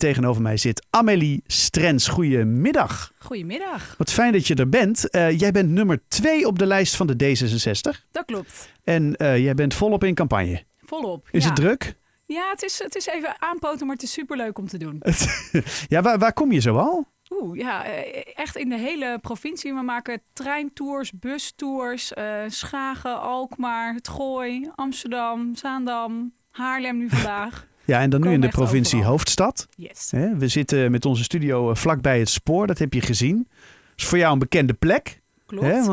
tegenover mij zit Amélie Strens. Goedemiddag. Goedemiddag. Wat fijn dat je er bent. Eh, jij bent nummer twee op de lijst van de D66. Dat klopt. En eh, jij bent volop in campagne. Volop. Is ja. het druk? Ja, het is, het is even aanpoten, maar het is superleuk om te doen. ja, waar, waar kom je zo al? Oeh, ja, eh, echt in de hele provincie. We maken treintours, bustours, eh, Schagen, Alkmaar, het Gooi, Amsterdam, Zaandam, Haarlem nu vandaag. Ja, en dan nu in de provincie overal. Hoofdstad. Yes. Hè? We zitten met onze studio eh, vlakbij het spoor, dat heb je gezien. is voor jou een bekende plek. Klopt.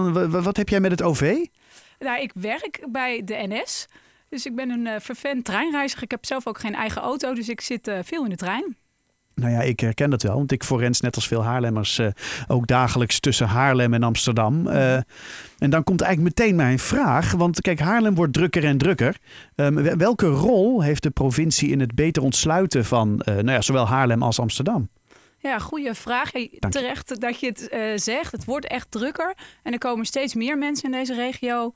Wat heb jij met het OV? Nou, ik werk bij de NS. Dus ik ben een eh vervent treinreiziger. Ik heb zelf ook geen eigen auto, dus ik zit eh, veel in de trein. Nou ja, ik herken dat wel, want ik forens net als veel Haarlemmers eh, ook dagelijks tussen Haarlem en Amsterdam. Eh, en dan komt eigenlijk meteen mijn vraag, want kijk, Haarlem wordt drukker en drukker. Ehm, wel- welke rol heeft de provincie in het beter ontsluiten van eh, nou ja, zowel Haarlem als Amsterdam? Ja, goede vraag. Terecht dat je het zegt. Het wordt echt drukker. En er komen steeds meer mensen in deze regio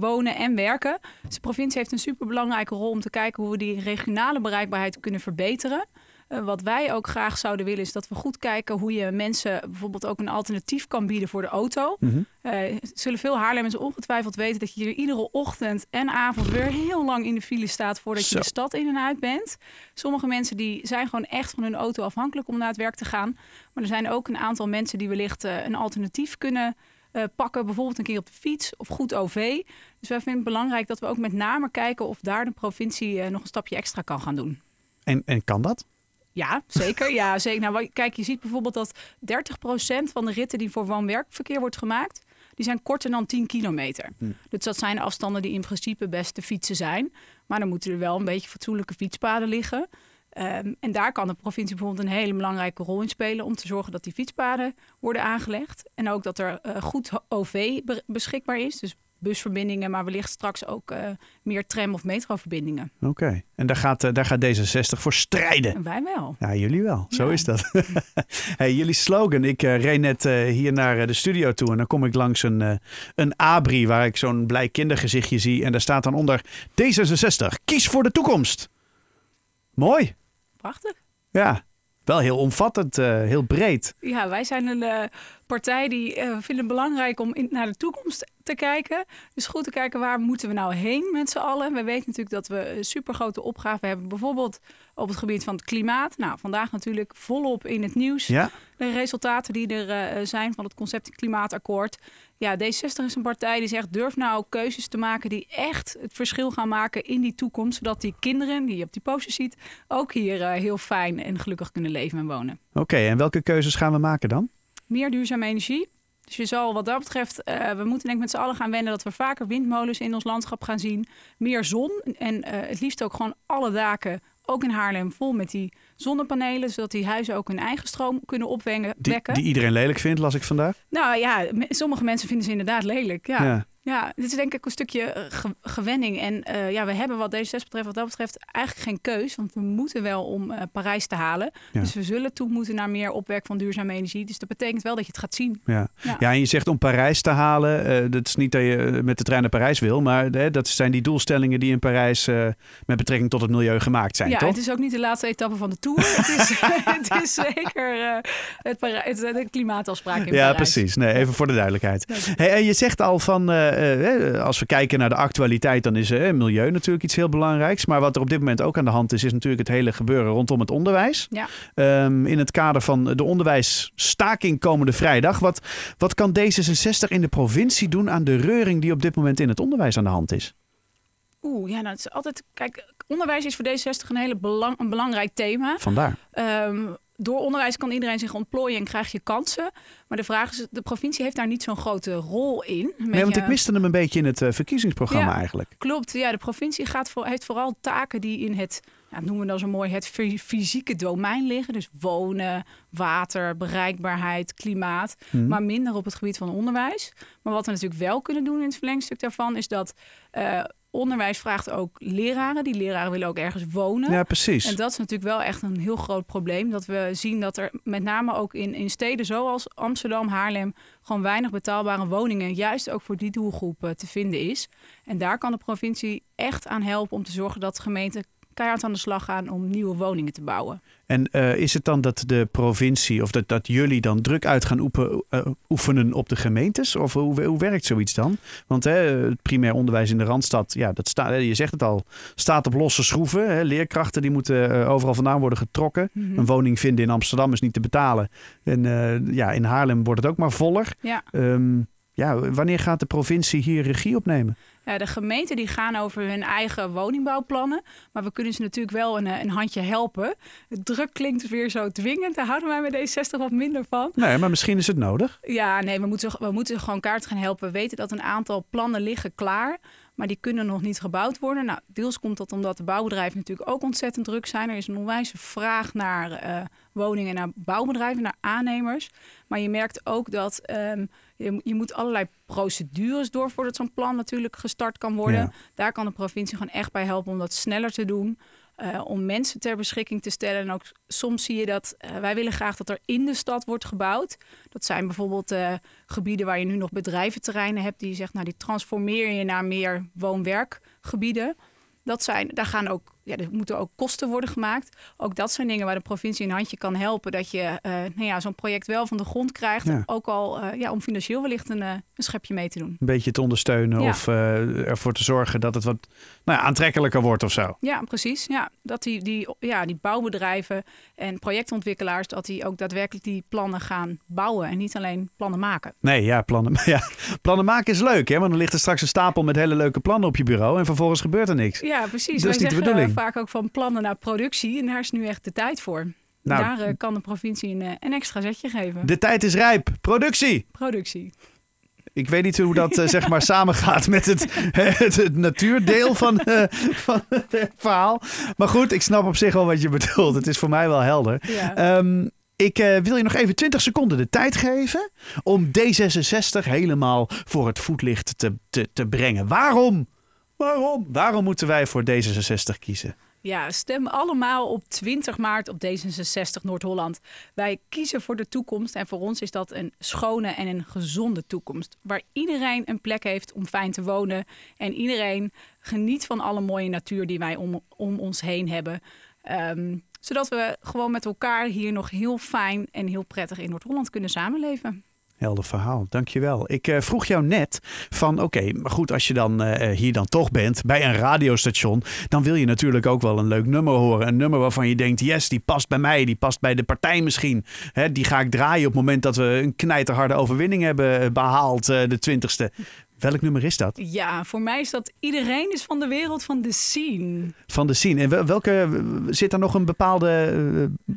wonen en werken. Dus de provincie heeft een superbelangrijke rol om te kijken hoe we die regionale bereikbaarheid kunnen verbeteren. Eh, wat wij ook graag zouden willen is dat we goed kijken hoe je mensen bijvoorbeeld ook een alternatief kan bieden voor de auto. Mhm. Eh, zullen veel Haarlemmers ongetwijfeld weten dat je hier iedere ochtend en avond weer heel lang in de file staat voordat je de stad in en uit bent. Sommige mensen die zijn gewoon echt van hun auto afhankelijk om naar het werk te gaan. Maar er zijn ook een aantal mensen die wellicht eh, een alternatief kunnen pakken. Bijvoorbeeld een keer op de fiets of goed OV. Dus wij vinden het belangrijk dat we ook met name kijken of daar de provincie nog een stapje extra kan gaan doen. En, en kan dat? Ja, zeker. Ja, zeker. Nou, kijk, je ziet bijvoorbeeld dat 30% van de ritten die voor woon-werkverkeer wordt gemaakt, die zijn korter dan 10 kilometer. Dus dat zijn afstanden die in principe best te fietsen zijn. Maar dan moeten er wel een beetje fatsoenlijke fietspaden liggen. Ehm, en daar kan de provincie bijvoorbeeld een hele belangrijke rol in spelen om te zorgen dat die fietspaden worden aangelegd. En ook dat er eh, goed OV be- beschikbaar is. Dus busverbindingen, maar wellicht straks ook eh, meer tram- of metroverbindingen. Oké. En daar gaat, eh, daar gaat D66 voor strijden. En wij wel. Ja, jullie wel. Zo Ja. is dat. hey, jullie slogan. Ik eh, reed net hier naar de studio toe en dan kom ik langs een, een abri waar ik zo'n blij kindergezichtje zie. En daar staat dan onder D66. Kies voor de toekomst. Mooi. Prachtig. Ja. Wel heel omvattend, heel breed. Ja, wij zijn een partij die eh, vinden het belangrijk om in, naar de toekomst te kijken. Dus goed te kijken waar moeten we nou heen met z'n allen. We weten natuurlijk dat we een supergrote opgave hebben. Bijvoorbeeld op het gebied van het klimaat. Nou, vandaag natuurlijk volop in het nieuws. Ja. De resultaten die er eh, zijn van het concept klimaatakkoord. Ja, D60 is een partij die zegt durf nou keuzes te maken die echt het verschil gaan maken in die toekomst. Zodat die kinderen die je op die posters ziet ook hier eh, heel fijn en gelukkig kunnen leven en wonen Oké, en welke keuzes gaan we maken dan? Meer duurzame energie. Dus je zal wat dat betreft, eh, we moeten denk ik met z'n allen gaan wennen dat we vaker windmolens in ons landschap gaan zien. Meer zon en eh, het liefst ook gewoon alle daken, ook in Haarlem, vol met die zonnepanelen. Zodat die huizen ook hun eigen stroom kunnen opwekken. Die, die iedereen lelijk vindt, las ik vandaag. Nou ja, sommige mensen vinden ze inderdaad lelijk. Ja. Ja. Ja. dit is denk ik een stukje eh, ge- gewenning. En eh, ja, we hebben wat D66 betreft, wat dat betreft, eigenlijk geen keus. Want we moeten wel om eh, Parijs te halen. Ja. Dus we zullen toe moeten naar meer opwek van duurzame energie. Dus dat betekent wel dat je het gaat zien. Ja. Ja. ja, en je zegt om Parijs te halen. dat is niet dat je met de trein naar Parijs wil, maar dat zijn die doelstellingen die in Parijs met betrekking tot het milieu gemaakt zijn, ja, toch? het is ook niet de laatste etappe van de Tour. het, is, het is zeker het, het, de klimaatafspraak in Ja, Parijs. precies. Nee, even voor de duidelijkheid. Hey, en je zegt al van, eh, eh, als we kijken naar de actualiteit, dan is eh, milieu natuurlijk iets heel belangrijks. Maar wat er op dit moment ook aan de hand is, is natuurlijk het hele gebeuren rondom het onderwijs. Ja. Ehm, in het kader van de onderwijsstaking komende vrijdag. Wat, wat kan D66 in de provincie doen aan de reuring die op dit moment in het onderwijs aan de hand is? Oeh, ja, nou, het is altijd. Kijk, onderwijs is voor D60 een hele belang, een belangrijk thema. Vandaar. Ehm, door onderwijs kan iedereen zich ontplooien en krijg je kansen. Maar de vraag is, de provincie heeft daar niet zo'n grote rol in. Nee, want je- ik miste hem een beetje in het eh, verkiezingsprogramma Ja. eigenlijk. Klopt, ja, de provincie gaat voor, heeft vooral taken die in het, ja, noemen we dan zo mooi, het fy- fysieke domein liggen. Dus wonen, water, bereikbaarheid, klimaat. Mhm. Maar minder op het gebied van onderwijs. Maar wat we natuurlijk wel kunnen doen in het verlengstuk daarvan, is dat eh, onderwijs vraagt ook leraren. Die leraren willen ook ergens wonen. Ja, precies. En dat is natuurlijk wel echt een heel groot probleem. Dat we zien dat er met name ook in, in steden zoals Amsterdam, Haarlem... gewoon weinig betaalbare woningen... juist ook voor die doelgroep eh, te vinden is. En daar kan de provincie echt aan helpen om te zorgen dat gemeenten keihard aan de slag gaan om nieuwe woningen te bouwen. En uh, is het dan dat de provincie of dat, dat jullie dan druk uit gaan oepen, uh, oefenen op de gemeentes? Of hoe, hoe werkt zoiets dan? Want hè, het primair onderwijs in de Randstad, ja, dat staat, je zegt het al, staat op losse schroeven. Hè. Leerkrachten die moeten uh, overal vandaan worden getrokken. Mm -hmm. Een woning vinden in Amsterdam is niet te betalen. En ja, in Haarlem wordt het ook maar voller. Ja. Um, ja, wanneer gaat de provincie hier regie opnemen? Ja, de gemeenten die gaan over hun eigen woningbouwplannen. Maar we kunnen ze natuurlijk wel een, een handje helpen. Het druk klinkt weer zo dwingend. Daar houden wij met D60 wat minder van. Nee, maar misschien is het nodig. Ja, nee, we moeten, we moeten gewoon kaart gaan helpen. We weten dat een aantal plannen liggen klaar. Maar die kunnen nog niet gebouwd worden. Nou, deels komt dat omdat de bouwbedrijven natuurlijk ook ontzettend druk zijn. Er is een onwijze vraag naar uh, woningen, naar bouwbedrijven, naar aannemers. Maar je merkt ook dat um, je, je, moet allerlei procedures door voordat zo'n plan natuurlijk gestart kan worden. Ja. Daar kan de provincie gewoon echt bij helpen om dat sneller te doen. Uh, om mensen ter beschikking te stellen. En ook soms zie je dat uh, wij willen graag dat er in de stad wordt gebouwd. Dat zijn bijvoorbeeld uh, gebieden waar je nu nog bedrijventerreinen hebt. Die je zegt, nou die transformeer je naar meer woon-werkgebieden. Dat zijn, daar gaan ook, ja, er moeten ook kosten worden gemaakt. Ook dat zijn dingen waar de provincie een handje kan helpen. Dat je uh, nou ja, zo'n project wel van de grond krijgt. Ja. Ook al uh, ja, om financieel wellicht een, uh, een schepje mee te doen. Een beetje te ondersteunen Ja. of ervoor te zorgen dat het wat nou ja, aantrekkelijker wordt of zo. Ja, precies. Ja, dat die, die, ja, die bouwbedrijven en projectontwikkelaars... dat die ook daadwerkelijk die plannen gaan bouwen. En niet alleen plannen maken. Nee, ja plannen, ja, plannen maken is leuk, hè? Want dan ligt er straks een stapel met hele leuke plannen op je bureau... en vervolgens gebeurt er niks. Ja, precies. Dat is niet de bedoeling. Vaak ook van plannen naar productie. En daar is nu echt de tijd voor. Nou, Daar eh, kan de provincie een, eh, een extra zetje geven. de tijd is rijp. Productie! Productie. Ik weet niet hoe dat eh, zeg maar samengaat met het, het, het natuurdeel van, van het verhaal. Maar goed, ik snap op zich wel wat je bedoelt. Het is voor mij wel helder. Ja. Ehm, ik wil je nog even 20 seconden de tijd geven om D66 helemaal voor het voetlicht te, te, te brengen. Waarom? Waarom? Waarom moeten wij voor D66 kiezen? Ja, stem allemaal op 20 maart op D66 Noord-Holland. Wij kiezen voor de toekomst en voor ons is dat een schone en een gezonde toekomst. Waar iedereen een plek heeft om fijn te wonen en iedereen geniet van alle mooie natuur die wij om, ons heen hebben. Ehm, zodat we gewoon met elkaar hier nog heel fijn en heel prettig in Noord-Holland kunnen samenleven. Helder verhaal, dankjewel. Ik eh, vroeg jou net van oké, maar goed, als je dan eh, hier dan toch bent bij een radiostation, dan wil je natuurlijk ook wel een leuk nummer horen. Een nummer waarvan je denkt, yes, die past bij mij, die past bij de partij misschien. Hè, die ga ik draaien op het moment dat we een knijterharde overwinning hebben eh, behaald, eh, de twintigste. Welk nummer is dat? Ja, voor mij is dat iedereen is van de wereld van de scene. Van de scene. En wel- welke, zit daar nog een bepaalde eh,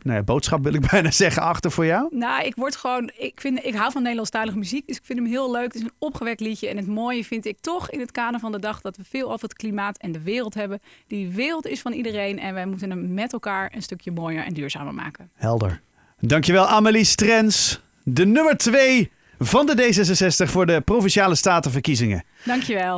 nou ja, boodschap, wil ik bijna zeggen, achter voor jou? Nou, ik word gewoon. Ik, vind, ik hou van Nederlandstalige muziek, dus ik vind hem heel leuk. Het is een opgewekt liedje. En het mooie vind ik toch in het kader van de dag dat we veel over het klimaat en de wereld hebben. Die wereld is van iedereen en wij moeten hem met elkaar een stukje mooier en duurzamer maken. Helder. Dankjewel Amelie Strens, de nummer 2 van de D66 voor de Provinciale Statenverkiezingen. Dankjewel.